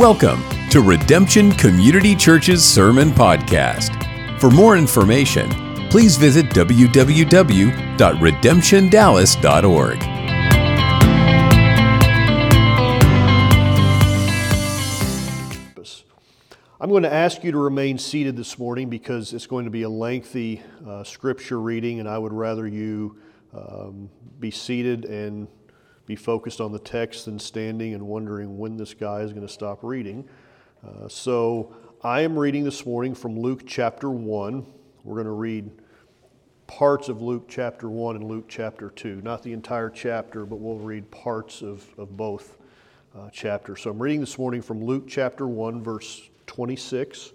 Welcome to Redemption Community Church's Sermon Podcast. For more information, please visit www.redemptiondallas.org. I'm going to ask you to remain seated this morning because it's going to be a lengthy uh, scripture reading, and I would rather you um, be seated and be focused on the text than standing and wondering when this guy is going to stop reading. Uh, so I am reading this morning from Luke chapter 1. We're going to read parts of Luke chapter 1 and Luke chapter 2. Not the entire chapter, but we'll read parts of, of both uh, chapters. So I'm reading this morning from Luke chapter 1, verse 26.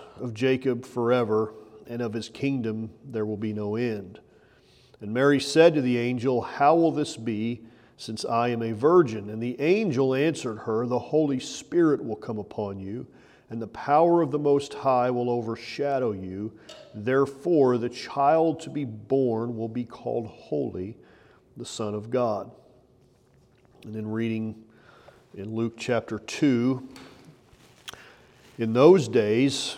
of Jacob forever, and of his kingdom there will be no end. And Mary said to the angel, How will this be, since I am a virgin? And the angel answered her, The Holy Spirit will come upon you, and the power of the Most High will overshadow you. Therefore, the child to be born will be called Holy the Son of God. And then reading in Luke chapter 2, in those days,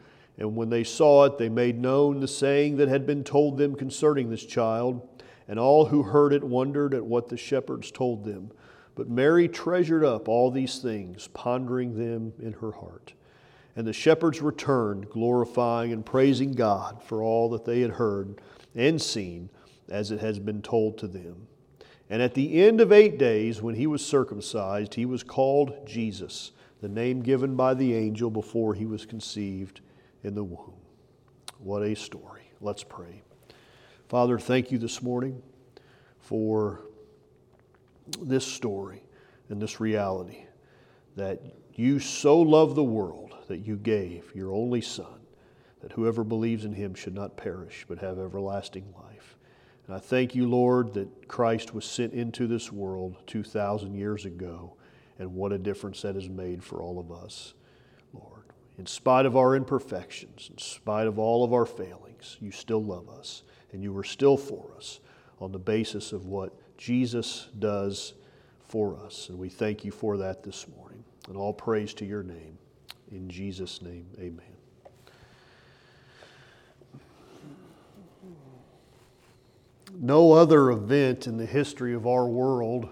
And when they saw it, they made known the saying that had been told them concerning this child. And all who heard it wondered at what the shepherds told them. But Mary treasured up all these things, pondering them in her heart. And the shepherds returned, glorifying and praising God for all that they had heard and seen as it has been told to them. And at the end of eight days, when he was circumcised, he was called Jesus, the name given by the angel before he was conceived in the womb. What a story. Let's pray. Father, thank you this morning for this story and this reality that you so loved the world that you gave your only Son, that whoever believes in him should not perish but have everlasting life. And I thank you, Lord, that Christ was sent into this world 2,000 years ago, and what a difference that has made for all of us. In spite of our imperfections, in spite of all of our failings, you still love us, and you are still for us on the basis of what Jesus does for us. And we thank you for that this morning. And all praise to your name. In Jesus' name, amen. No other event in the history of our world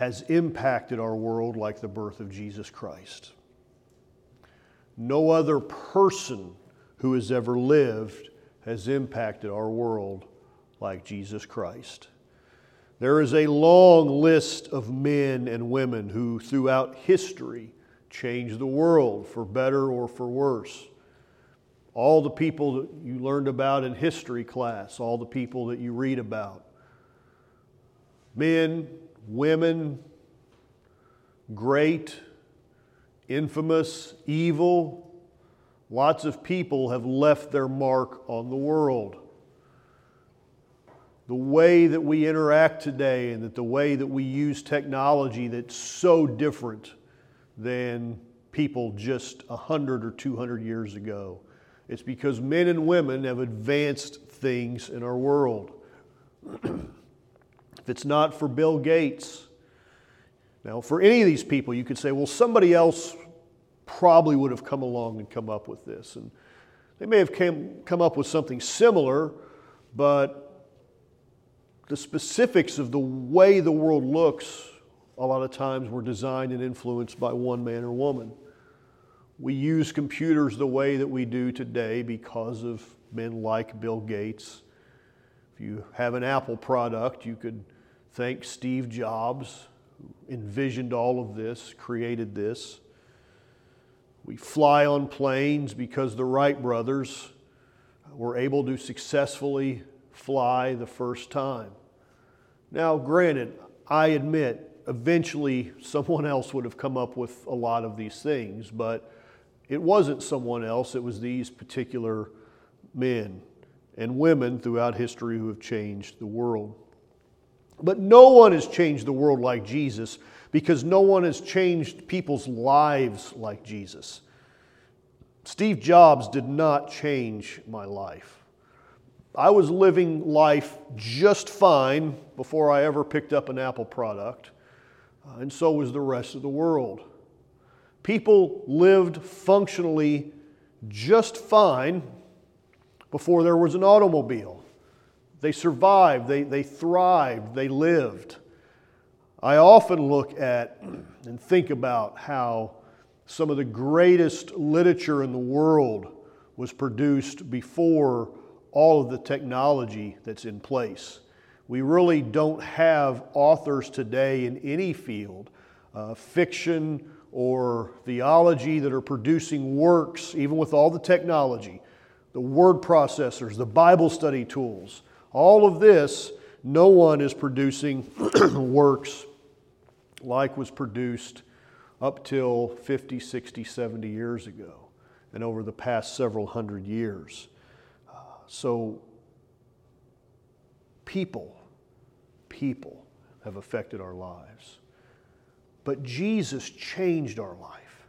has impacted our world like the birth of Jesus Christ. No other person who has ever lived has impacted our world like Jesus Christ. There is a long list of men and women who, throughout history, changed the world for better or for worse. All the people that you learned about in history class, all the people that you read about. Men, women, great, infamous, evil, lots of people have left their mark on the world the way that we interact today and that the way that we use technology that's so different than people just 100 or 200 years ago. It's because men and women have advanced things in our world. it's not for Bill Gates, now for any of these people, you could say, well, somebody else probably would have come along and come up with this. And they may have came, come up with something similar, but the specifics of the way the world looks, a lot of times, were designed and influenced by one man or woman. We use computers the way that we do today because of men like Bill Gates. If you have an Apple product, you could thank Steve Jobs, who envisioned all of this, created this. We fly on planes because the Wright brothers were able to successfully fly the first time. Now, granted, I admit eventually someone else would have come up with a lot of these things, but it wasn't someone else, it was these particular men and women throughout history who have changed the world. But no one has changed the world like Jesus because no one has changed people's lives like Jesus. Steve Jobs did not change my life. I was living life just fine before I ever picked up an Apple product, uh, and so was the rest of the world. People lived functionally just fine before there was an automobile. They survived, they, they thrived, they lived. I often look at and think about how some of the greatest literature in the world was produced before all of the technology that's in place. We really don't have authors today in any field, uh, fiction or theology, that are producing works, even with all the technology, the word processors, the Bible study tools, all of this, no one is producing works like was produced up till 50, 60, 70 years ago and over the past several hundred years. Uh, so, people, people have affected our lives. But Jesus changed our life.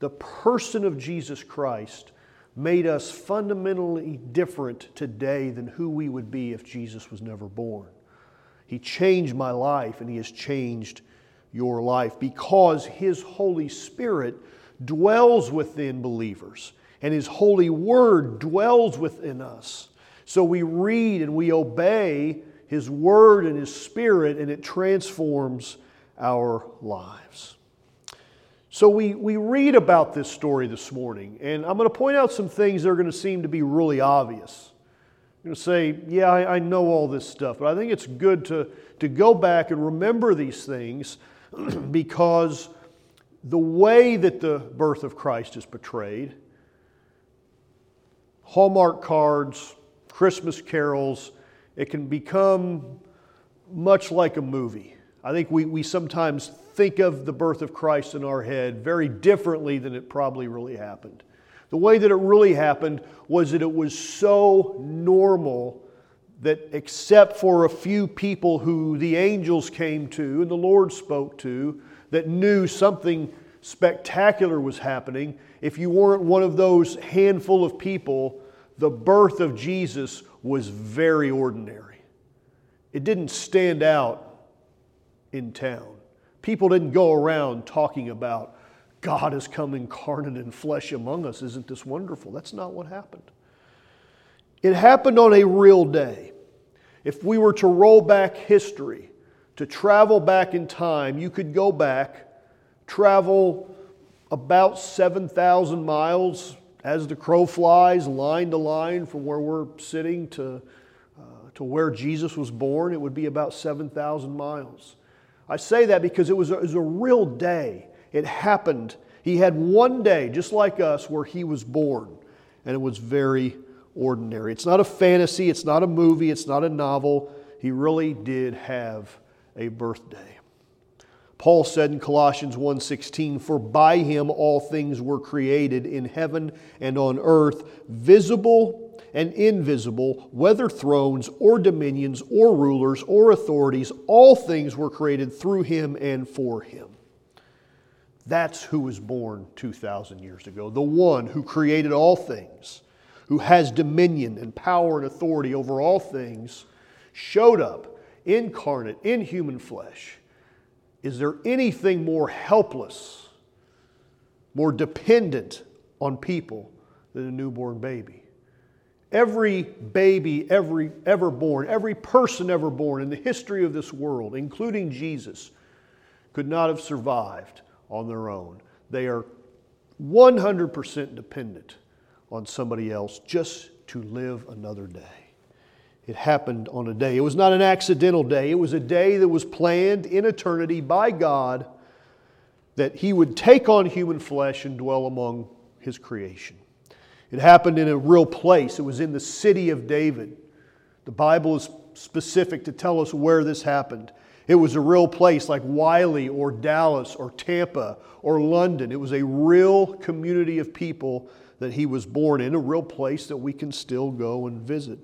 The person of Jesus Christ made us fundamentally different today than who we would be if Jesus was never born. He changed my life and He has changed your life because His Holy Spirit dwells within believers and His holy word dwells within us. So we read and we obey His word and His spirit, and it transforms our lives. So we, we read about this story this morning, and I'm going to point out some things that are going to seem to be really obvious. I'm going to say, yeah, I, I know all this stuff, but I think it's good to, to go back and remember these things because the way that the birth of Christ is portrayed Hallmark cards, Christmas carols, it can become much like a movie. I think we, we sometimes think of the birth of Christ in our head very differently than it probably really happened. The way that it really happened was that it was so normal that, except for a few people who the angels came to and the Lord spoke to, that knew something spectacular was happening, if you weren't one of those handful of people, the birth of Jesus was very ordinary. It didn't stand out in town. People didn't go around talking about God has come incarnate in flesh among us. Isn't this wonderful? That's not what happened. It happened on a real day. If we were to roll back history, to travel back in time, you could go back, travel about 7,000 miles as the crow flies, line to line from where we're sitting to, uh, to where Jesus was born. It would be about 7,000 miles. I say that because it was, a, it was a real day. It happened. He had one day, just like us, where he was born, and it was very ordinary. It's not a fantasy, it's not a movie, it's not a novel. He really did have a birthday. Paul said in Colossians 1:16, "For by him all things were created in heaven and on earth, visible and invisible, whether thrones or dominions or rulers or authorities, all things were created through him and for him." That's who was born 2,000 years ago, the one who created all things, who has dominion and power and authority over all things, showed up incarnate in human flesh is there anything more helpless, more dependent on people than a newborn baby? Every baby every, ever born, every person ever born in the history of this world, including Jesus, could not have survived on their own. They are 100% dependent on somebody else just to live another day. It happened on a day. It was not an accidental day, it was a day that was planned in eternity by God that He would take on human flesh and dwell among His creation. It happened in a real place, it was in the city of David. The Bible is specific to tell us where this happened. It was a real place like Wylie or Dallas or Tampa or London. It was a real community of people that he was born in, a real place that we can still go and visit.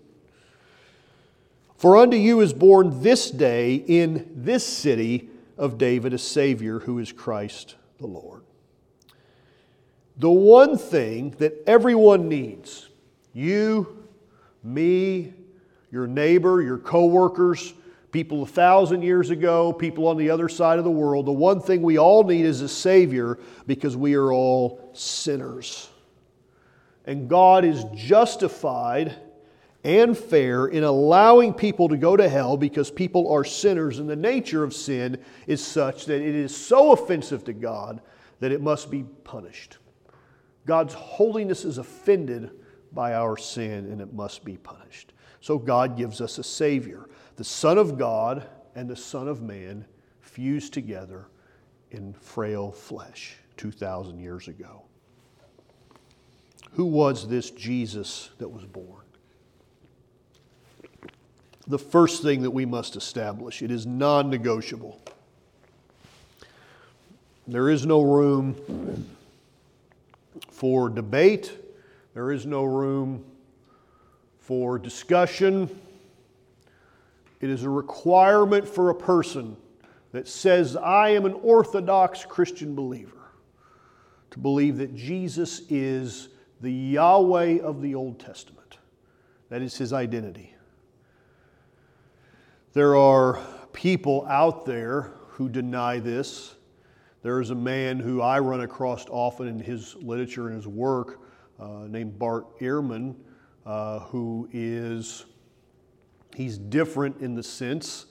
For unto you is born this day in this city of David a Savior who is Christ the Lord. The one thing that everyone needs, you, me, your neighbor, your coworkers, people a thousand years ago, people on the other side of the world, the one thing we all need is a Savior because we are all sinners. And God is justified and fair in allowing people to go to hell because people are sinners, and the nature of sin is such that it is so offensive to God that it must be punished. God's holiness is offended by our sin, and it must be punished. So God gives us a Savior, the Son of God and the Son of Man fused together in frail flesh 2,000 years ago. Who was this Jesus that was born? the first thing that we must establish. It is non negotiable. There is no room for debate, there is no room for discussion. It is a requirement for a person that says, I am an Orthodox Christian believer, to believe that Jesus is the Yahweh of the Old Testament. That is his identity. There are people out there who deny this. There is a man who I run across often in his literature and his work uh, named Bart Ehrman, uh, who is, he's different in the sense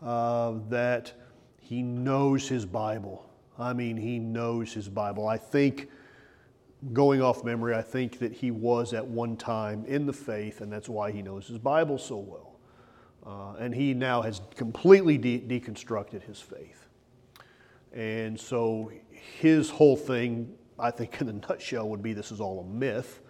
uh, that he knows his Bible. I mean, he knows his Bible. I think, going off memory, I think that he was at one time in the faith, and that's why he knows his Bible so well. Uh, and he now has completely de- deconstructed his faith. And so his whole thing, I think, in a nutshell, would be this is all a myth,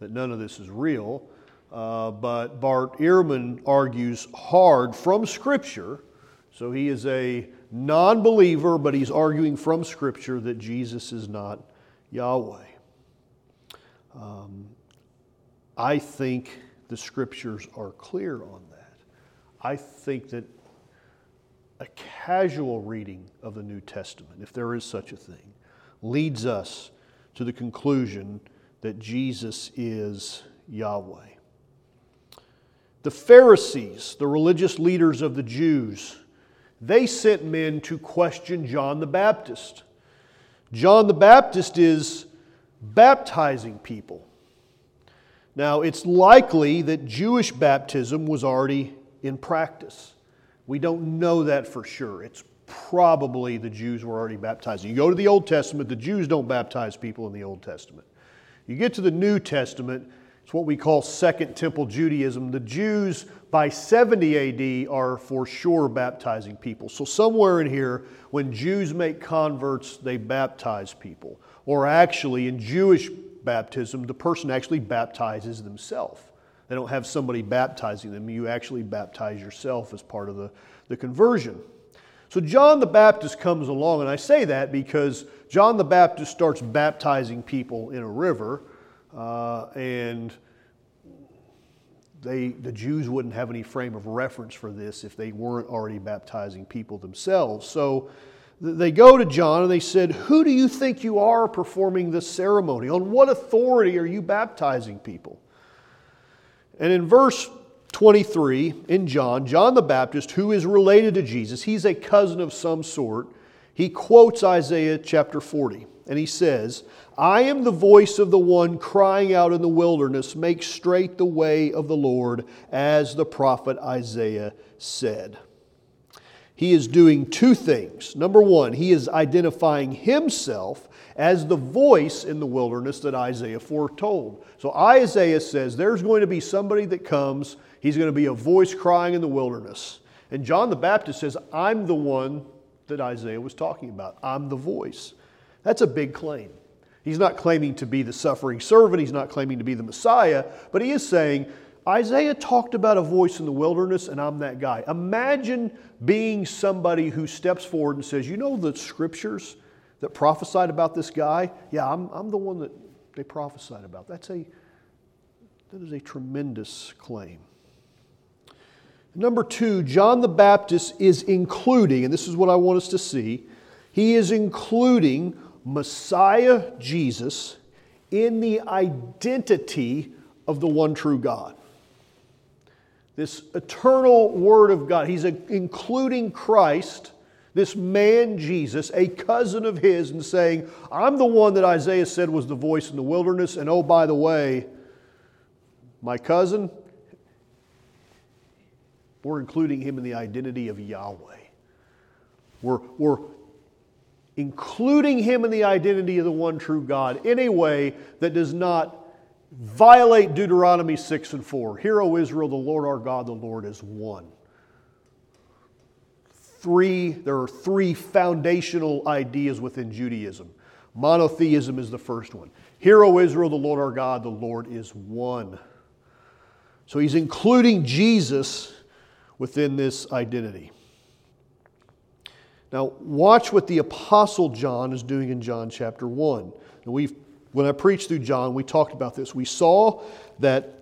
that none of this is real. Uh, but Bart Ehrman argues hard from Scripture. So he is a non believer, but he's arguing from Scripture that Jesus is not Yahweh. Um, I think the scriptures are clear on that. I think that a casual reading of the New Testament, if there is such a thing, leads us to the conclusion that Jesus is Yahweh. The Pharisees, the religious leaders of the Jews, they sent men to question John the Baptist. John the Baptist is baptizing people. Now, it's likely that Jewish baptism was already in practice. We don't know that for sure. It's probably the Jews were already baptizing. You go to the Old Testament, the Jews don't baptize people in the Old Testament. You get to the New Testament, it's what we call Second Temple Judaism. The Jews by 70 AD are for sure baptizing people. So, somewhere in here, when Jews make converts, they baptize people. Or actually, in Jewish baptism, the person actually baptizes themselves. They don't have somebody baptizing them. You actually baptize yourself as part of the, the conversion. So John the Baptist comes along, and I say that because John the Baptist starts baptizing people in a river, uh, and they, the Jews wouldn't have any frame of reference for this if they weren't already baptizing people themselves. So they go to John and they said, Who do you think you are performing this ceremony? On what authority are you baptizing people? And in verse 23 in John, John the Baptist, who is related to Jesus, he's a cousin of some sort, he quotes Isaiah chapter 40. And he says, I am the voice of the one crying out in the wilderness, make straight the way of the Lord, as the prophet Isaiah said. He is doing two things. Number one, he is identifying himself as the voice in the wilderness that Isaiah foretold. So Isaiah says there's going to be somebody that comes, he's going to be a voice crying in the wilderness. And John the Baptist says, I'm the one that Isaiah was talking about. I'm the voice. That's a big claim. He's not claiming to be the suffering servant, he's not claiming to be the Messiah, but he is saying, Isaiah talked about a voice in the wilderness, and I'm that guy. Imagine being somebody who steps forward and says, You know the scriptures? That prophesied about this guy, yeah, I'm, I'm the one that they prophesied about. That's a, that is a tremendous claim. Number two, John the Baptist is including, and this is what I want us to see, he is including Messiah Jesus in the identity of the one true God. This eternal Word of God. He's including Christ this man Jesus, a cousin of his, and saying, I'm the one that Isaiah said was the voice in the wilderness, and oh, by the way, my cousin, we're including him in the identity of Yahweh. We're, we're including him in the identity of the one true God in a way that does not violate Deuteronomy 6 and 4. Hear, O Israel, the Lord our God, the Lord is one three, there are three foundational ideas within Judaism. Monotheism is the first one. Hear, O Israel, the Lord our God, the Lord is one. So he's including Jesus within this identity. Now, watch what the Apostle John is doing in John chapter 1. And we've, when I preached through John, we talked about this. We saw that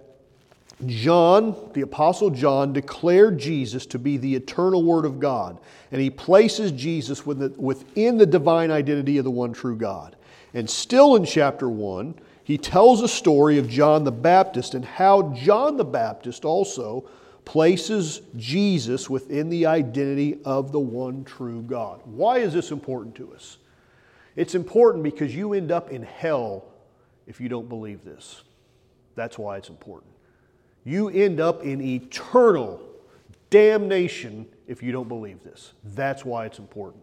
John, the Apostle John, declared Jesus to be the eternal Word of God, and he places Jesus within the divine identity of the one true God. And still in chapter 1, he tells a story of John the Baptist and how John the Baptist also places Jesus within the identity of the one true God. Why is this important to us? It's important because you end up in hell if you don't believe this. That's why it's important you end up in eternal damnation if you don't believe this. That's why it's important.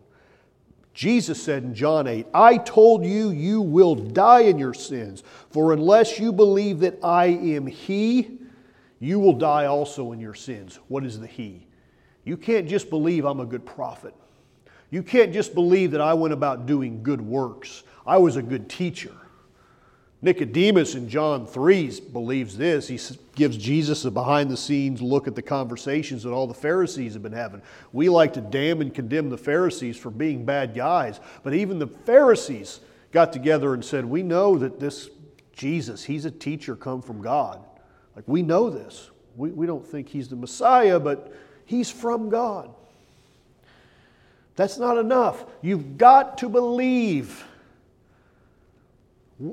Jesus said in John 8, I told you, you will die in your sins, for unless you believe that I am He, you will die also in your sins. What is the He? You can't just believe I'm a good prophet. You can't just believe that I went about doing good works. I was a good teacher. Nicodemus in John 3 believes this. He gives Jesus a behind the scenes look at the conversations that all the Pharisees have been having. We like to damn and condemn the Pharisees for being bad guys, but even the Pharisees got together and said, We know that this Jesus, he's a teacher come from God. Like we know this. We, we don't think he's the Messiah, but he's from God. That's not enough. You've got to believe.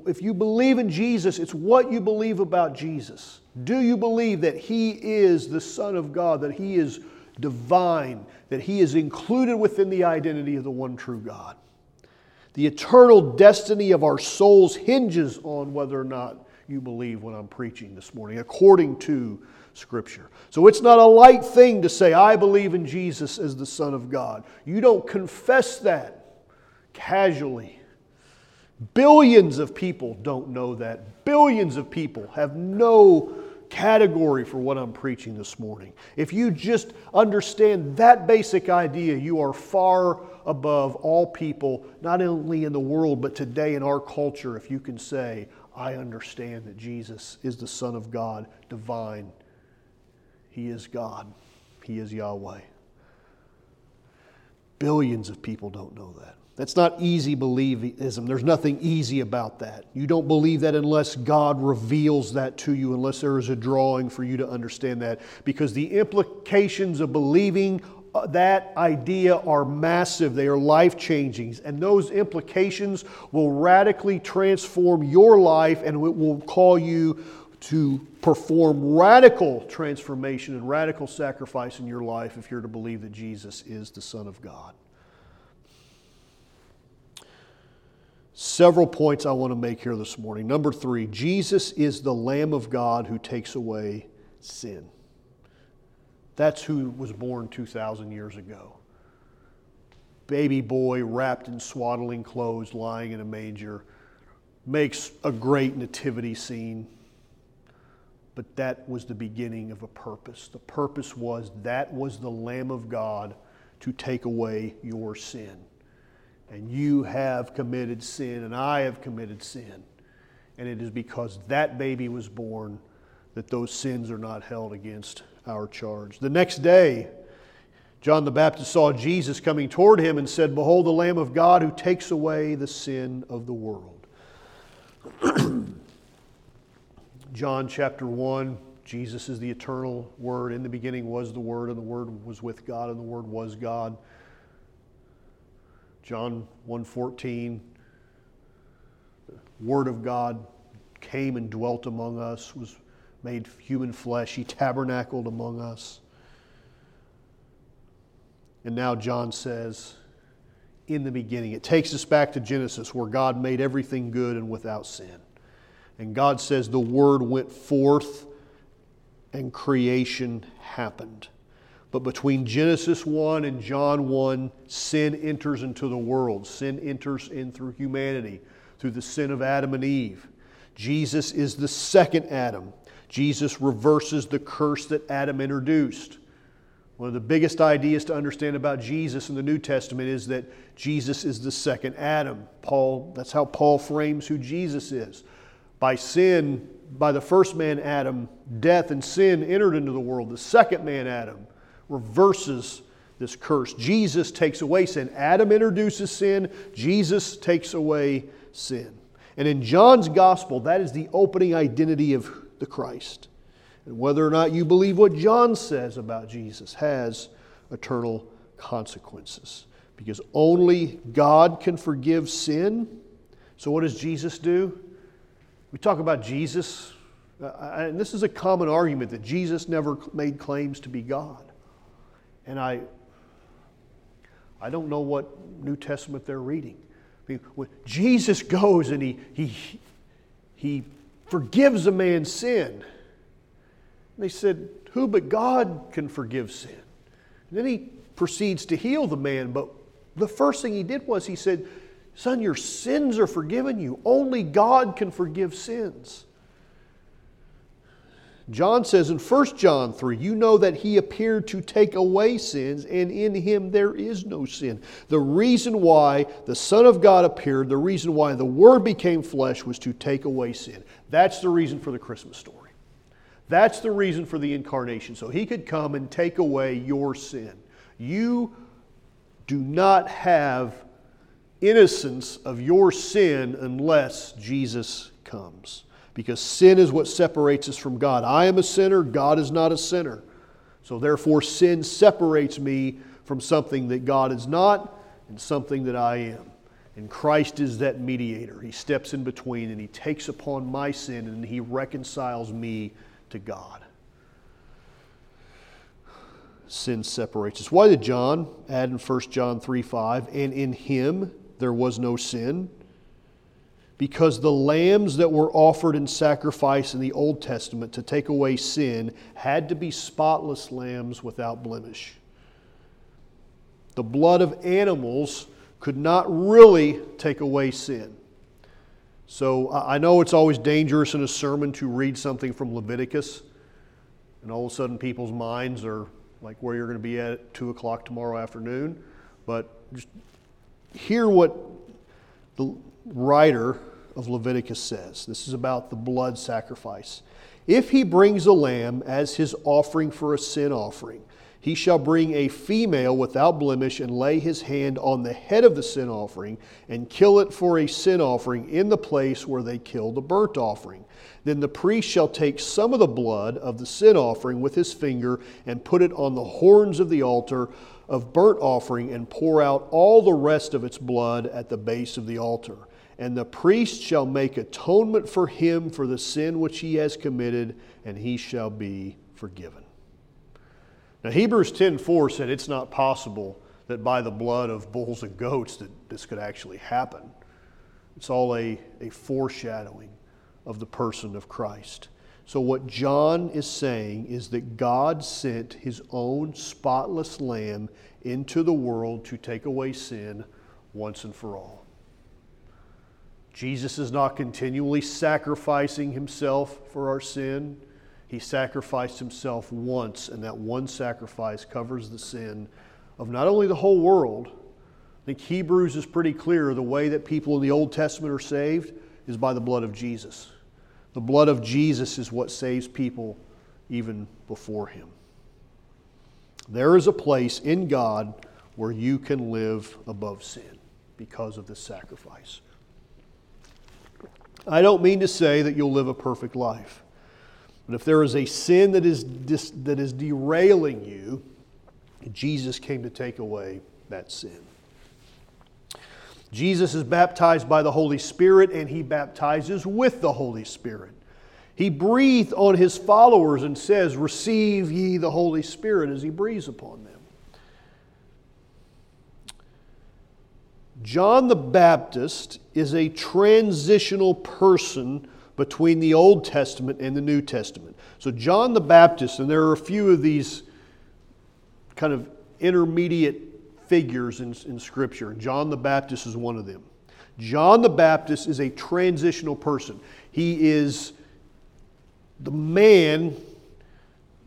If you believe in Jesus, it's what you believe about Jesus. Do you believe that He is the Son of God, that He is divine, that He is included within the identity of the one true God? The eternal destiny of our souls hinges on whether or not you believe what I'm preaching this morning, according to Scripture. So it's not a light thing to say, I believe in Jesus as the Son of God. You don't confess that casually. Billions of people don't know that. Billions of people have no category for what I'm preaching this morning. If you just understand that basic idea, you are far above all people, not only in the world, but today in our culture, if you can say, I understand that Jesus is the Son of God, divine, he is God. He is Yahweh. Billions of people don't know that. That's not easy believism. There's nothing easy about that. You don't believe that unless God reveals that to you, unless there is a drawing for you to understand that. Because the implications of believing uh, that idea are massive, they are life changing. And those implications will radically transform your life and it will call you to perform radical transformation and radical sacrifice in your life if you're to believe that Jesus is the Son of God. Several points I want to make here this morning. Number three, Jesus is the Lamb of God who takes away sin. That's who was born 2,000 years ago. Baby boy wrapped in swaddling clothes, lying in a manger, makes a great nativity scene but that was the beginning of a purpose. The purpose was that was the Lamb of God to take away your sin. And you have committed sin, and I have committed sin. And it is because that baby was born that those sins are not held against our charge. The next day, John the Baptist saw Jesus coming toward him and said, Behold, the Lamb of God who takes away the sin of the world. John chapter 1, Jesus is the eternal Word. In the beginning was the Word, and the Word was with God, and the Word was God. John 1:14, the Word of God came and dwelt among us, was made human flesh. He tabernacled among us. And now John says, in the beginning. It takes us back to Genesis where God made everything good and without sin. And God says the word went forth and creation happened. But between Genesis 1 and John 1, sin enters into the world. Sin enters in through humanity, through the sin of Adam and Eve. Jesus is the second Adam. Jesus reverses the curse that Adam introduced. One of the biggest ideas to understand about Jesus in the New Testament is that Jesus is the second Adam. Paul, that's how Paul frames who Jesus is. By sin, by the first man, Adam, death and sin entered into the world. The second man, Adam, reverses this curse. Jesus takes away sin. Adam introduces sin, Jesus takes away sin. And in John's gospel, that is the opening identity of the Christ. And whether or not you believe what John says about Jesus has eternal consequences. Because only God can forgive sin. So, what does Jesus do? We talk about Jesus, uh, and this is a common argument that Jesus never made claims to be God. And I, I don't know what New Testament they're reading. When Jesus goes and he, he, he forgives a man's sin, they said, Who but God can forgive sin? And then he proceeds to heal the man, but the first thing he did was he said, Son, your sins are forgiven you. Only God can forgive sins. John says in 1 John 3, you know that he appeared to take away sins, and in him there is no sin. The reason why the Son of God appeared, the reason why the Word became flesh was to take away sin. That's the reason for the Christmas story. That's the reason for the incarnation. So he could come and take away your sin. You do not have innocence of your sin unless Jesus comes. Because sin is what separates us from God. I am a sinner, God is not a sinner. So therefore, sin separates me from something that God is not and something that I am. And Christ is that mediator. He steps in between and he takes upon my sin and he reconciles me to God. Sin separates us. Why did John add in 1 John 3 5, and in him there was no sin? Because the lambs that were offered in sacrifice in the Old Testament to take away sin had to be spotless lambs without blemish. The blood of animals could not really take away sin. So I know it's always dangerous in a sermon to read something from Leviticus, and all of a sudden people's minds are like where you're going to be at 2 o'clock tomorrow afternoon. But just hear what the writer of Leviticus says. This is about the blood sacrifice. If he brings a lamb as his offering for a sin offering, he shall bring a female without blemish and lay his hand on the head of the sin offering and kill it for a sin offering in the place where they kill the burnt offering. Then the priest shall take some of the blood of the sin offering with his finger and put it on the horns of the altar of burnt offering and pour out all the rest of its blood at the base of the altar. And the priest shall make atonement for him for the sin which he has committed, and he shall be forgiven. Now, Hebrews 10:4 said it's not possible that by the blood of bulls and goats that this could actually happen. It's all a, a foreshadowing of the person of Christ. So, what John is saying is that God sent his own spotless lamb into the world to take away sin once and for all. Jesus is not continually sacrificing himself for our sin. He sacrificed himself once, and that one sacrifice covers the sin of not only the whole world. I think Hebrews is pretty clear the way that people in the Old Testament are saved is by the blood of Jesus. The blood of Jesus is what saves people even before him. There is a place in God where you can live above sin because of this sacrifice. I don't mean to say that you'll live a perfect life. But if there is a sin that is, dis, that is derailing you, Jesus came to take away that sin. Jesus is baptized by the Holy Spirit and he baptizes with the Holy Spirit. He breathed on his followers and says, Receive ye the Holy Spirit as he breathes upon them. John the Baptist is a transitional person between the Old Testament and the New Testament. So, John the Baptist, and there are a few of these kind of intermediate figures in, in Scripture. John the Baptist is one of them. John the Baptist is a transitional person. He is the man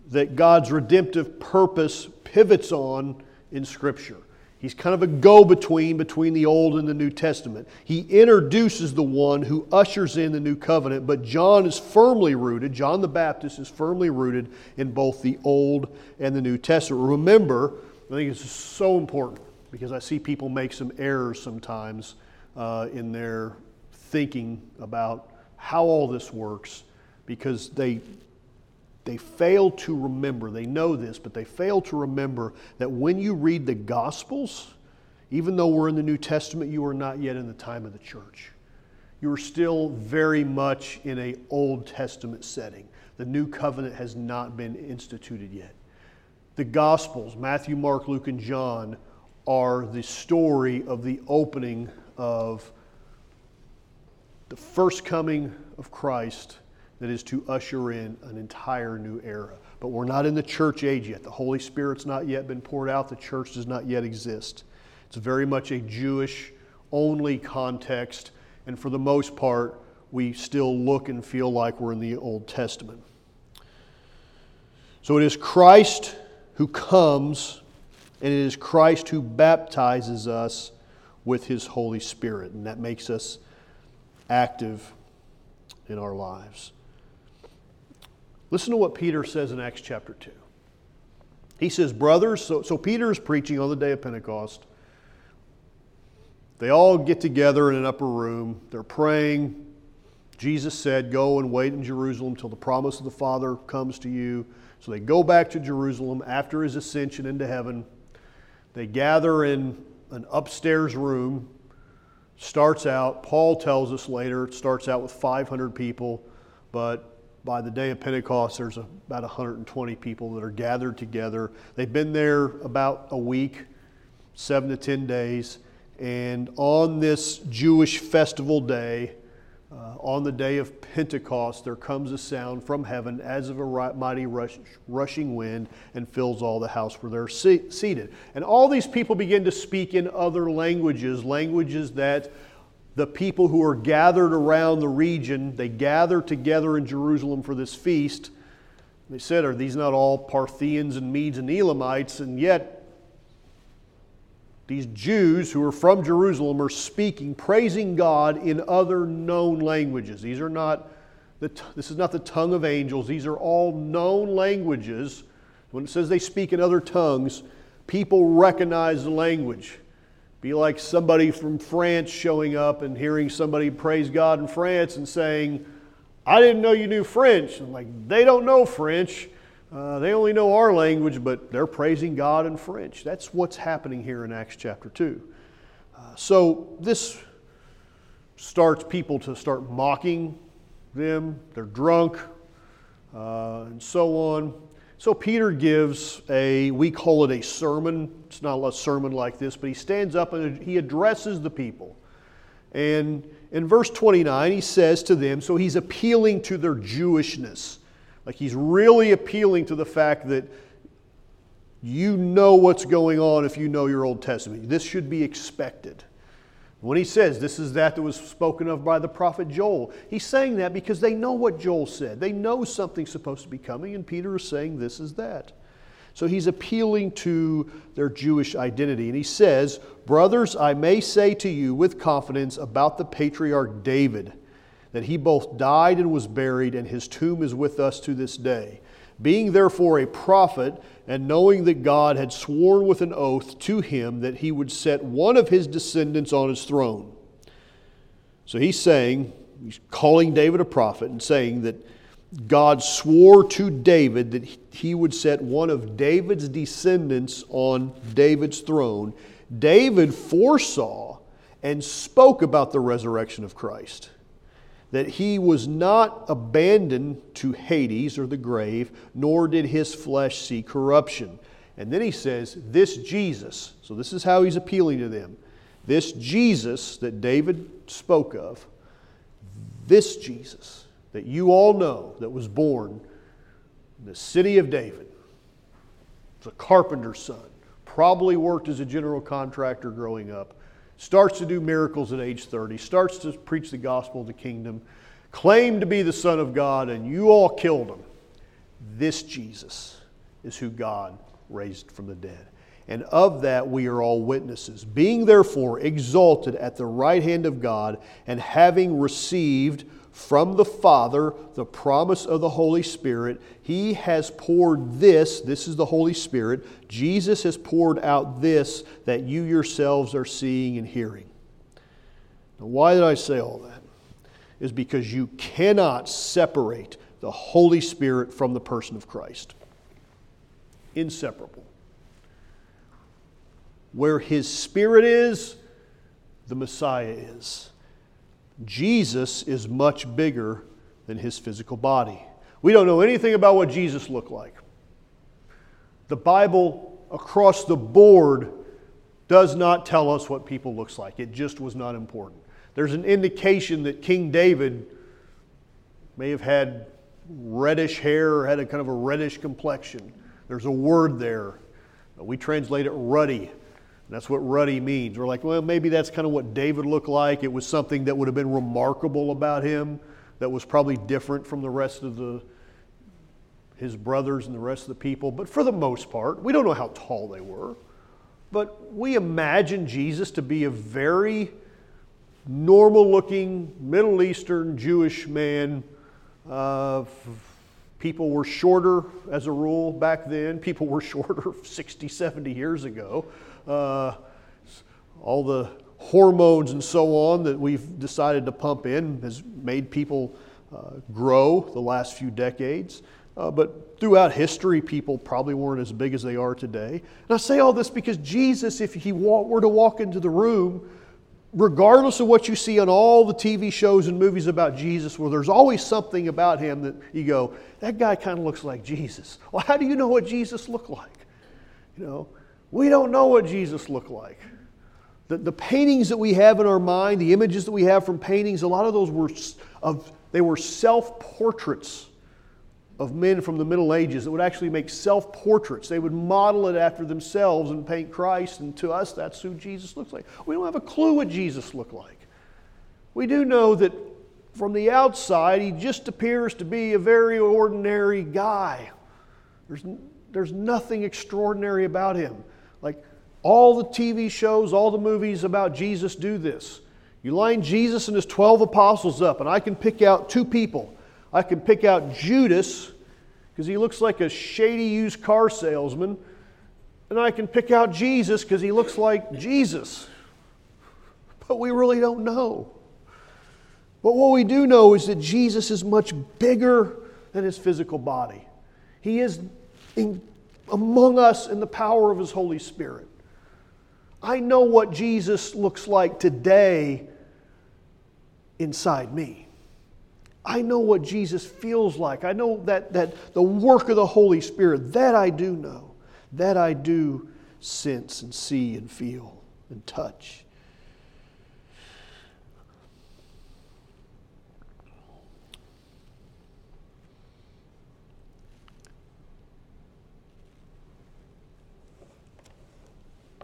that God's redemptive purpose pivots on in Scripture. He's kind of a go between between the Old and the New Testament. He introduces the one who ushers in the new covenant, but John is firmly rooted, John the Baptist is firmly rooted in both the Old and the New Testament. Remember, I think it's so important because I see people make some errors sometimes uh, in their thinking about how all this works because they they fail to remember, they know this, but they fail to remember that when you read the Gospels, even though we're in the New Testament, you are not yet in the time of the church. You are still very much in a Old Testament setting. The new covenant has not been instituted yet. The Gospels, Matthew, Mark, Luke, and John, are the story of the opening of the first coming of Christ that is to usher in an entire new era. But we're not in the church age yet. The Holy Spirit's not yet been poured out, the church does not yet exist. It's very much a Jewish only context, and for the most part, we still look and feel like we're in the Old Testament. So it is Christ who comes, and it is Christ who baptizes us with his Holy Spirit, and that makes us active in our lives. Listen to what Peter says in Acts chapter 2. He says, Brothers, so, so Peter is preaching on the day of Pentecost. They all get together in an upper room. They're praying, Jesus said, Go and wait in Jerusalem till the promise of the Father comes to you. So they go back to Jerusalem after his ascension into heaven. They gather in an upstairs room. Starts out, Paul tells us later, it starts out with 500 people, but by the day of Pentecost, there's about 120 people that are gathered together. They've been there about a week, seven to 10 days. And on this Jewish festival day, uh, on the day of Pentecost, there comes a sound from heaven as of a mighty rush, rushing wind and fills all the house where they're se- seated. And all these people begin to speak in other languages, languages that the people who are gathered around the region, they gather together in Jerusalem for this feast. They said, Are these not all Parthians and Medes and Elamites? And yet, these Jews who are from Jerusalem are speaking, praising God in other known languages. These are not the, this is not the tongue of angels. These are all known languages. When it says they speak in other tongues, people recognize the language. Be like somebody from France showing up and hearing somebody praise God in France and saying, I didn't know you knew French. I'm like, they don't know French. Uh, they only know our language, but they're praising God in French. That's what's happening here in Acts chapter 2. Uh, so this starts people to start mocking them. They're drunk, uh, and so on. So Peter gives a, we call it a sermon. It's not a sermon like this, but he stands up and he addresses the people. And in verse 29, he says to them, so he's appealing to their Jewishness. Like he's really appealing to the fact that you know what's going on if you know your Old Testament. This should be expected. When he says this is that that was spoken of by the prophet Joel, he's saying that because they know what Joel said. They know something's supposed to be coming, and Peter is saying this is that. So he's appealing to their Jewish identity. And he says, Brothers, I may say to you with confidence about the patriarch David that he both died and was buried, and his tomb is with us to this day. Being therefore a prophet, and knowing that God had sworn with an oath to him that he would set one of his descendants on his throne. So he's saying, he's calling David a prophet and saying that God swore to David that he would set one of David's descendants on David's throne. David foresaw and spoke about the resurrection of Christ that he was not abandoned to Hades or the grave, nor did his flesh see corruption. And then he says, This Jesus, so this is how he's appealing to them. This Jesus that David spoke of, this Jesus that you all know that was born in the city of David, was a carpenter's son, probably worked as a general contractor growing up starts to do miracles at age 30, starts to preach the gospel of the kingdom, claimed to be the Son of God, and you all killed him. This Jesus is who God raised from the dead. And of that we are all witnesses. Being therefore exalted at the right hand of God, and having received from the Father the promise of the Holy Spirit. He has poured this, this is the Holy Spirit. Jesus has poured out this that you yourselves are seeing and hearing. Now, why did I say all that? Is because you cannot separate the Holy Spirit from the person of Christ. Inseparable. Where His Spirit is, the Messiah is. Jesus is much bigger than his physical body. We don't know anything about what Jesus looked like. The Bible, across the board, does not tell us what people looks like. It just was not important. There's an indication that King David may have had reddish hair or had a kind of a reddish complexion. There's a word there. We translate it ruddy. That's what ruddy means. We're like, well, maybe that's kind of what David looked like. It was something that would have been remarkable about him that was probably different from the rest of the his brothers and the rest of the people. But for the most part, we don't know how tall they were. But we imagine Jesus to be a very normal looking Middle Eastern Jewish man. Uh, people were shorter as a rule back then. People were shorter 60, 70 years ago. Uh, all the hormones and so on that we've decided to pump in has made people uh, grow the last few decades. Uh, but throughout history, people probably weren't as big as they are today. And I say all this because Jesus, if he were to walk into the room, regardless of what you see on all the TV shows and movies about Jesus, where there's always something about him that you go, that guy kind of looks like Jesus. Well, how do you know what Jesus looked like? You know, we don't know what Jesus looked like. The, the paintings that we have in our mind, the images that we have from paintings, a lot of those were of they were self-portraits of men from the Middle Ages that would actually make self-portraits. They would model it after themselves and paint Christ, and to us that's who Jesus looks like. We don't have a clue what Jesus looked like. We do know that from the outside, he just appears to be a very ordinary guy. There's, there's nothing extraordinary about him. Like all the TV shows, all the movies about Jesus do this. You line Jesus and his 12 apostles up, and I can pick out two people. I can pick out Judas, because he looks like a shady used car salesman, and I can pick out Jesus, because he looks like Jesus. But we really don't know. But what we do know is that Jesus is much bigger than his physical body. He is in, among us in the power of his Holy Spirit. I know what Jesus looks like today inside me. I know what Jesus feels like. I know that, that the work of the Holy Spirit, that I do know. That I do sense and see and feel and touch.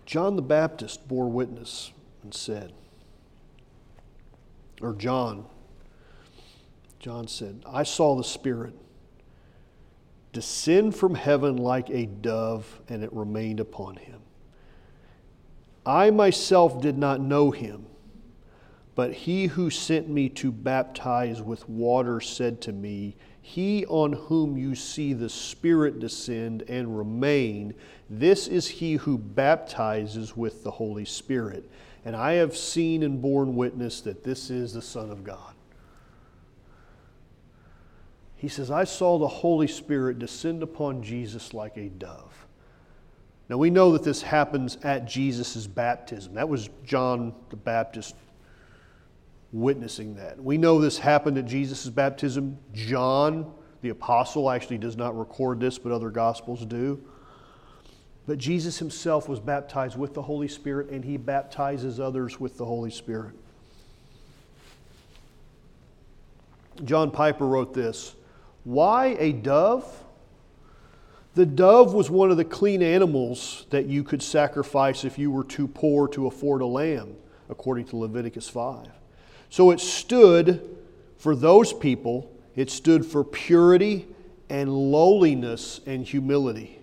John the Baptist bore witness and said, or John, John said, I saw the Spirit descend from heaven like a dove, and it remained upon him. I myself did not know him, but he who sent me to baptize with water said to me, he on whom you see the Spirit descend and remain, this is he who baptizes with the Holy Spirit. And I have seen and borne witness that this is the Son of God. He says, I saw the Holy Spirit descend upon Jesus like a dove. Now we know that this happens at Jesus' baptism. That was John the Baptist witnessing that. We know this happened at Jesus' baptism. John, the apostle, actually does not record this, but other gospels do. But Jesus himself was baptized with the Holy Spirit, and he baptizes others with the Holy Spirit. John Piper wrote this Why a dove? The dove was one of the clean animals that you could sacrifice if you were too poor to afford a lamb, according to Leviticus 5. So it stood for those people, it stood for purity and lowliness and humility.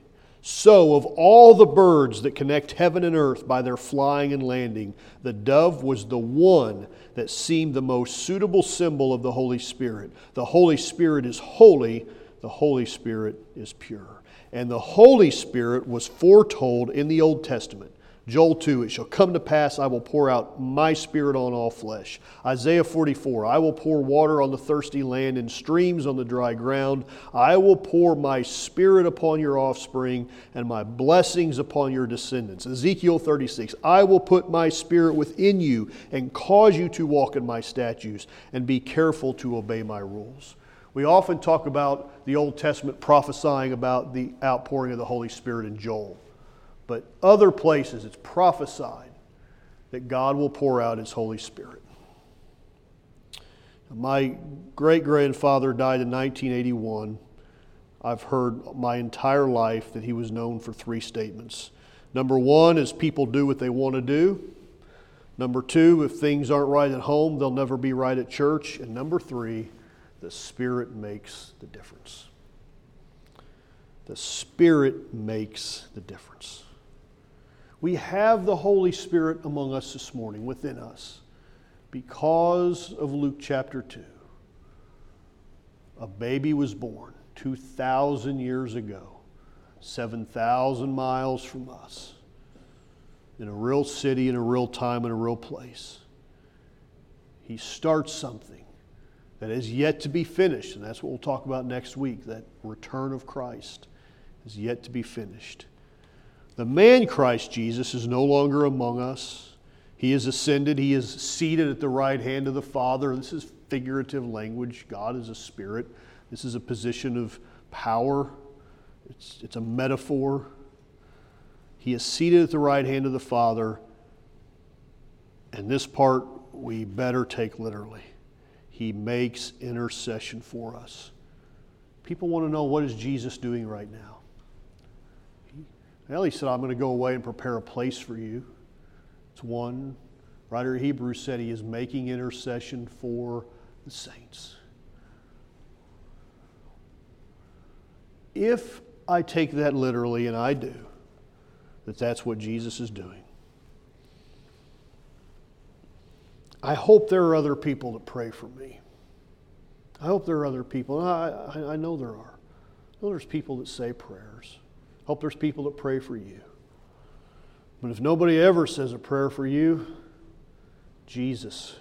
So, of all the birds that connect heaven and earth by their flying and landing, the dove was the one that seemed the most suitable symbol of the Holy Spirit. The Holy Spirit is holy, the Holy Spirit is pure. And the Holy Spirit was foretold in the Old Testament. Joel 2, it shall come to pass, I will pour out my spirit on all flesh. Isaiah 44, I will pour water on the thirsty land and streams on the dry ground. I will pour my spirit upon your offspring and my blessings upon your descendants. Ezekiel 36, I will put my spirit within you and cause you to walk in my statutes and be careful to obey my rules. We often talk about the Old Testament prophesying about the outpouring of the Holy Spirit in Joel. But other places it's prophesied that God will pour out His Holy Spirit. My great grandfather died in 1981. I've heard my entire life that he was known for three statements. Number one is people do what they want to do. Number two, if things aren't right at home, they'll never be right at church. And number three, the Spirit makes the difference. The Spirit makes the difference. We have the Holy Spirit among us this morning, within us, because of Luke chapter 2. A baby was born 2,000 years ago, 7,000 miles from us. in a real city, in a real time, in a real place. He starts something that is yet to be finished, and that's what we'll talk about next week that return of Christ is yet to be finished. The man Christ Jesus is no longer among us. He is ascended, he is seated at the right hand of the Father. This is figurative language. God is a spirit. This is a position of power, it's, it's a metaphor. He is seated at the right hand of the Father. And this part we better take literally. He makes intercession for us. People want to know what is Jesus doing right now? Well, he said, I'm going to go away and prepare a place for you. It's one. Writer of Hebrews said he is making intercession for the saints. If I take that literally, and I do, that that's what Jesus is doing, I hope there are other people that pray for me. I hope there are other people. I, I, I know there are. I know there's people that say prayers. Hope there's people that pray for you. But if nobody ever says a prayer for you, Jesus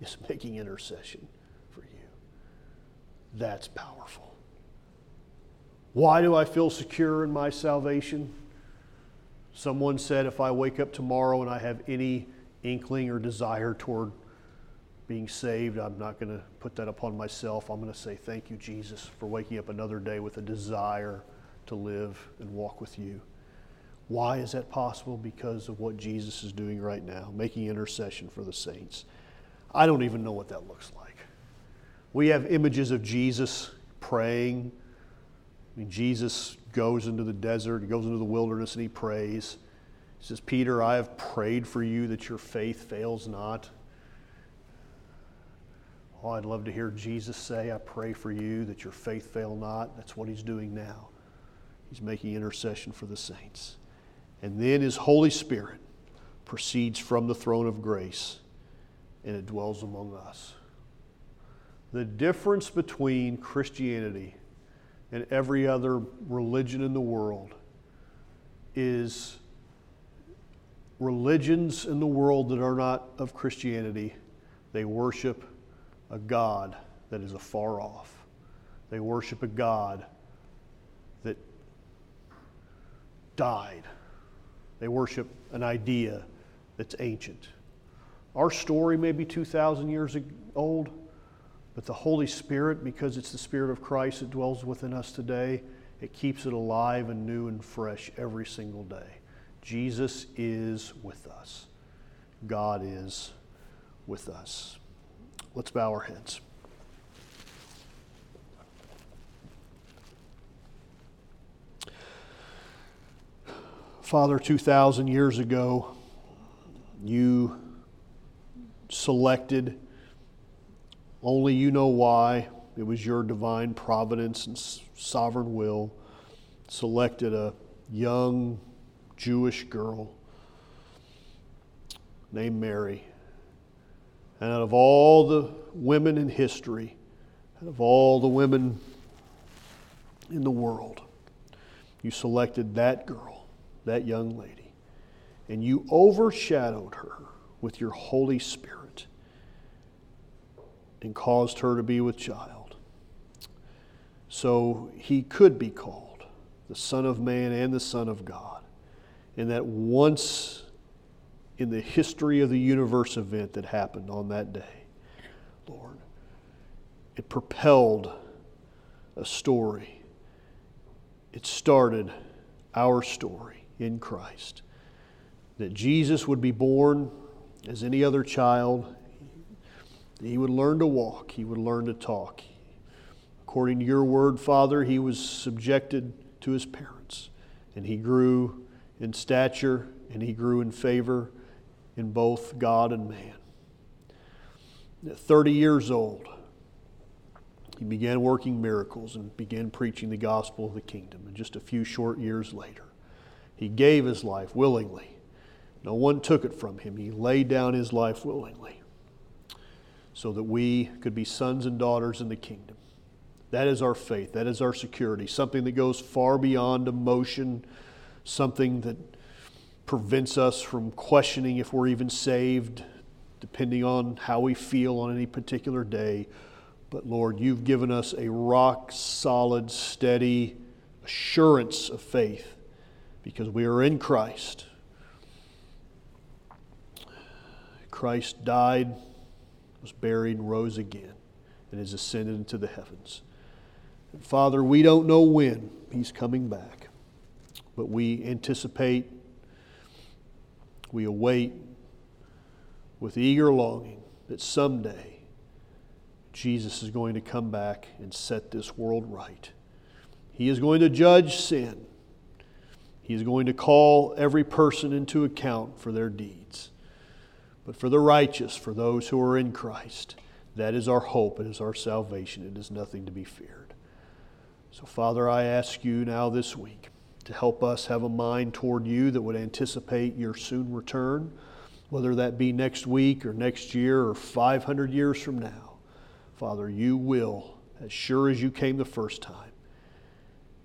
is making intercession for you. That's powerful. Why do I feel secure in my salvation? Someone said if I wake up tomorrow and I have any inkling or desire toward being saved, I'm not going to put that upon myself. I'm going to say, Thank you, Jesus, for waking up another day with a desire to live and walk with you. Why is that possible? Because of what Jesus is doing right now, making intercession for the saints. I don't even know what that looks like. We have images of Jesus praying. I mean, Jesus goes into the desert, he goes into the wilderness, and he prays. He says, Peter, I have prayed for you that your faith fails not. Oh, I'd love to hear Jesus say, I pray for you that your faith fail not. That's what he's doing now. He's making intercession for the saints. And then his Holy Spirit proceeds from the throne of grace and it dwells among us. The difference between Christianity and every other religion in the world is religions in the world that are not of Christianity, they worship a God that is afar off. They worship a God that died. They worship an idea that's ancient. Our story may be 2,000 years old, but the Holy Spirit, because it's the Spirit of Christ that dwells within us today, it keeps it alive and new and fresh every single day. Jesus is with us. God is with us. Let's bow our heads. Father, 2,000 years ago, you selected, only you know why, it was your divine providence and sovereign will, selected a young Jewish girl named Mary. And out of all the women in history, out of all the women in the world, you selected that girl, that young lady, and you overshadowed her with your Holy Spirit and caused her to be with child. So he could be called the Son of Man and the Son of God And that once in the history of the universe event that happened on that day, Lord. It propelled a story. It started our story in Christ. That Jesus would be born as any other child. He would learn to walk, he would learn to talk. According to your word, Father, he was subjected to his parents, and he grew in stature and he grew in favor in both God and man. At 30 years old, he began working miracles and began preaching the gospel of the kingdom. And just a few short years later, he gave his life willingly. No one took it from him. He laid down his life willingly so that we could be sons and daughters in the kingdom. That is our faith. That is our security. Something that goes far beyond emotion, something that prevents us from questioning if we're even saved, depending on how we feel on any particular day. But Lord, you've given us a rock solid, steady assurance of faith because we are in Christ. Christ died, was buried, rose again, and is ascended into the heavens. And Father, we don't know when He's coming back, but we anticipate, we await with eager longing that someday Jesus is going to come back and set this world right. He is going to judge sin. He is going to call every person into account for their deeds. But for the righteous, for those who are in Christ, that is our hope. It is our salvation. It is nothing to be feared. So, Father, I ask you now this week to help us have a mind toward you that would anticipate your soon return, whether that be next week or next year or 500 years from now. Father, you will, as sure as you came the first time,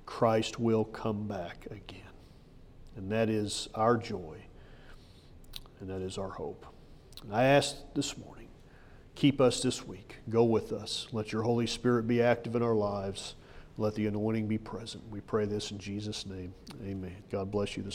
Christ will come back again. And that is our joy, and that is our hope. And I ask this morning, keep us this week. Go with us. Let your Holy Spirit be active in our lives. Let the anointing be present. We pray this in Jesus' name. Amen. God bless you this